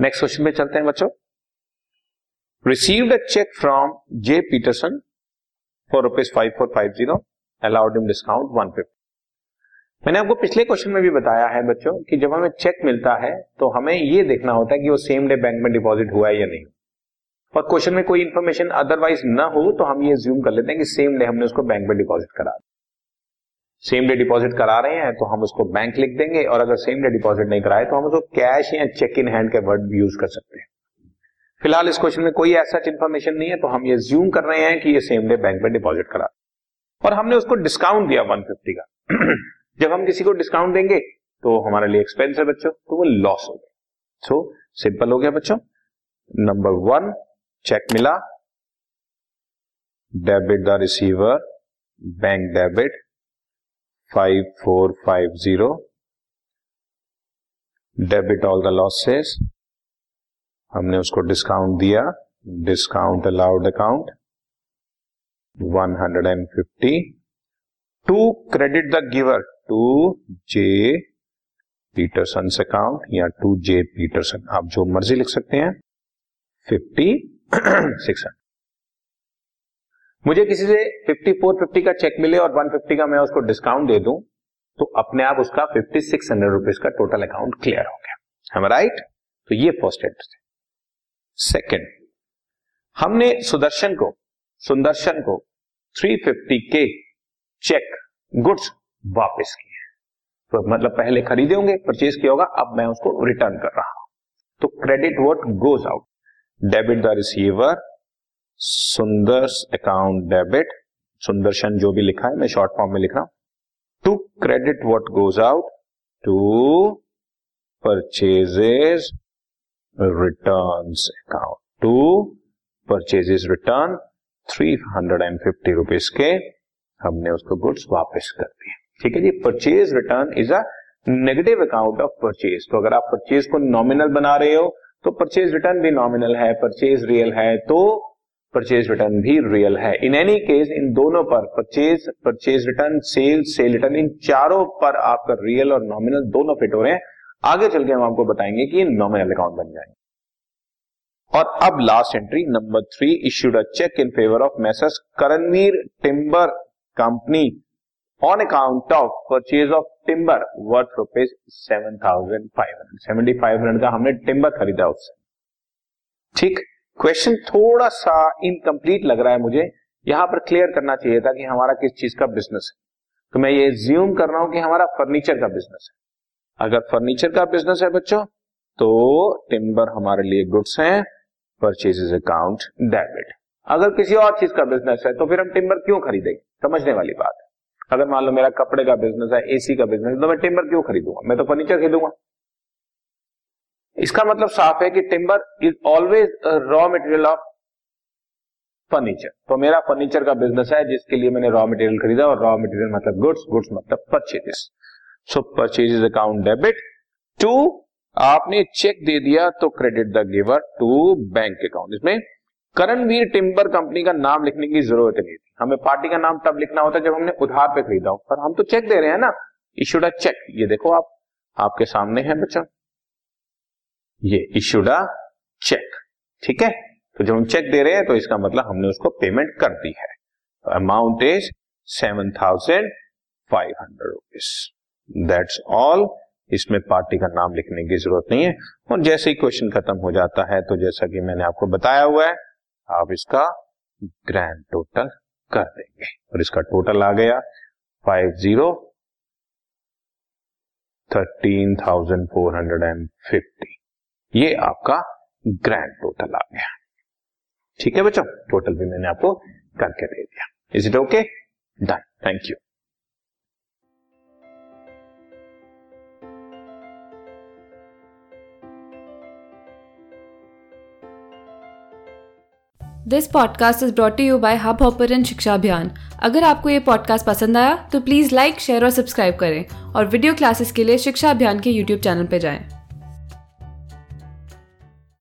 Next question में चलते हैं बच्चों। Received a cheque from J Peterson for rupees five four five zero allowed in discount one fifty मैंने आपको पिछले क्वेश्चन में भी बताया है बच्चों कि जब हमें चेक मिलता है तो हमें ये देखना होता है कि वो सेम डे बैंक में डिपॉजिट हुआ है या नहीं। और क्वेश्चन में कोई इन्फॉर्मेशन अदरवाइज़ न हो तो हम ये ज्यूम कर लेते हैं कि सेम डे हमने उसको बैंक में डिपॉजिट करा सेम डे डिपॉजिट करा रहे हैं तो हम उसको बैंक लिख देंगे, और अगर सेम डे डिपॉजिट नहीं कराए तो हम उसको कैश या चेक इन हैंड के वर्ड यूज़ कर सकते हैं। फ़िलहाल इस क्वेश्चन में कोई ऐसा इन्फॉर्मेशन नहीं है तो हम ये ज्यूम कर रहे हैं कि ये सेम डे बैंक में डिपॉजिट करा। और हमने उसको डिस्काउंट दिया 150 का। जब हम किसी को डिस्काउंट देंगे तो हमारे लिए एक्सपेंस है बच्चों तो वो लॉस हो गया। सो सिंपल हो गया बच्चों। नंबर वन चेक मिला। Debit the receiver bank debit five four five zero debit all the losses हमने उसको डिस्काउंट दिया. Discount allowed account one hundred and fifty to credit the giver to J Peterson account या to J Peterson आप जो मर्ज़ी लिख सकते हैं. फिफ्टी सिक्स हंड्रेड मुझे किसी से फिफ्टी फोर फिफ्टी का चेक मिले और वन फिफ्टी का मैं उसको डिस्काउंट दे दूँ तो अपने आप उसका फिफ्टी सिक्स हंड्रेड रुपीज़ का टोटल अकाउंट क्लियर हो गया। हम राइट तो ये फ़र्स्ट एंट्री है। सेकेंड हमने सुदर्शन को सुदर्शन को 350 के चेक गुड्स वापस किए तो मतलब पहले खरीदे होंगे परचेज किया होगा, अब मैं उसको रिटर्न कर रहा हूँ। तो credit what goes out debit the receiver Sundar account debit Sundarshan जो भी लिखा है, मैं शॉर्ट फॉर्म में लिख रहा हूँ। To credit what goes out to purchases return account to purchases return three hundred and fifty rupees के हमने उसको गुड्स वापस कर दिए। ठीक है जी purchase return is a negative account of purchase तो अगर आप परचेज को नॉमिनल बना रहे हो तो परचेज रिटर्न भी नॉमिनल है परचेज रियल है तो परचेज रिटर्न भी रियल है। इन एनी केस इन दोनों पर purchase purchase return sale sale return इन चारों पर आपका रियल और नॉमिनल दोनों फिट हो रहे हैं। आगे चल के हम आपको बताएँगे कि नॉमिनल अकाउंट बन जाएँगे। और अब last entry number three issued a cheque in favour of messrs Karanveer timber company on account of purchase of timber worth rupees seven thousand five hundred seventy five hundred का हमने timber खरीदा उससे। ठीक? Question थोड़ा सा incomplete लग रहा है मुझे। यहाँ पर क्लियर करना चाहिए था कि हमारा किस चीज़ का बिज़नेस है। तो मैं ये ज्यूम कर रहा हूँ कि हमारा फर्नीचर का बिज़नेस है। अगर फर्नीचर का बिज़नेस है बच्चों तो टिम्बर हमारे लिए गुड्स हैं परचेजेस अकाउंट डेबिट अगर किसी और चीज़ का बिज़नेस है तो फिर हम टिम्बर क्यों खरीदेंगे? समझने वाली बात है। अगर मान लो मेरा कपड़े का बिज़नेस है एसी का बिज़नेस तो मैं टिम्बर क्यों खरीदूँगा? मैं तो फर्नीचर खरीदूँगा। इसका मतलब साफ़ है कि timber is always raw material of furniture तो मेरा फर्नीचर का बिज़नेस है, जिसके लिए मैंने रॉ मटेरियल खरीदा और रॉ मटेरियल मतलब गुड्स गुड्स मतलब purchases so purchases account debit to आपने चेक दे दिया तो credit the giver to bank account इसमें करणवीर टिम्बर कंपनी का नाम लिखने की ज़रूरत नहीं थी। हमें पार्टी का नाम तब लिखना होता जब हमने उधार पे खरीदा हो। पर हम तो चेक दे रहे हैं ना। इशूड अ चेक ये देखो आप, आपके सामने है बच्चा। ये इशूड अ चेक ठीक है? तो जब हम चेक दे रहे हैं तो इसका मतलब हमने उसको पेमेंट कर दी है। Amount is seven thousand five hundred rupees that's all इसमें पार्टी का नाम लिखने की ज़रूरत नहीं है। और जैसे ही क्वेश्चन खत्म हो जाता है तो जैसा कि मैंने आपको बताया हुआ है, आप इसका ग्रैंड टोटल कर देंगे। और इसका टोटल आ गया five zero thirteen thousand four hundred and fifty ये आपका ग्रैंड टोटल आ गया। ठीक है बच्चों? टोटल भी मैंने आपको करके दे दिया। Is it okay done thank you this podcast is you by Hopper Shiksha Abhiyan अगर आपको पॉडकास्ट पसंद आया तो प्लीज़ लाइक शेयर और सब्सक्राइब करें और वीडियो क्लासेस के लिए शिक्षा अभियान के यूट्यूब चैनल पर।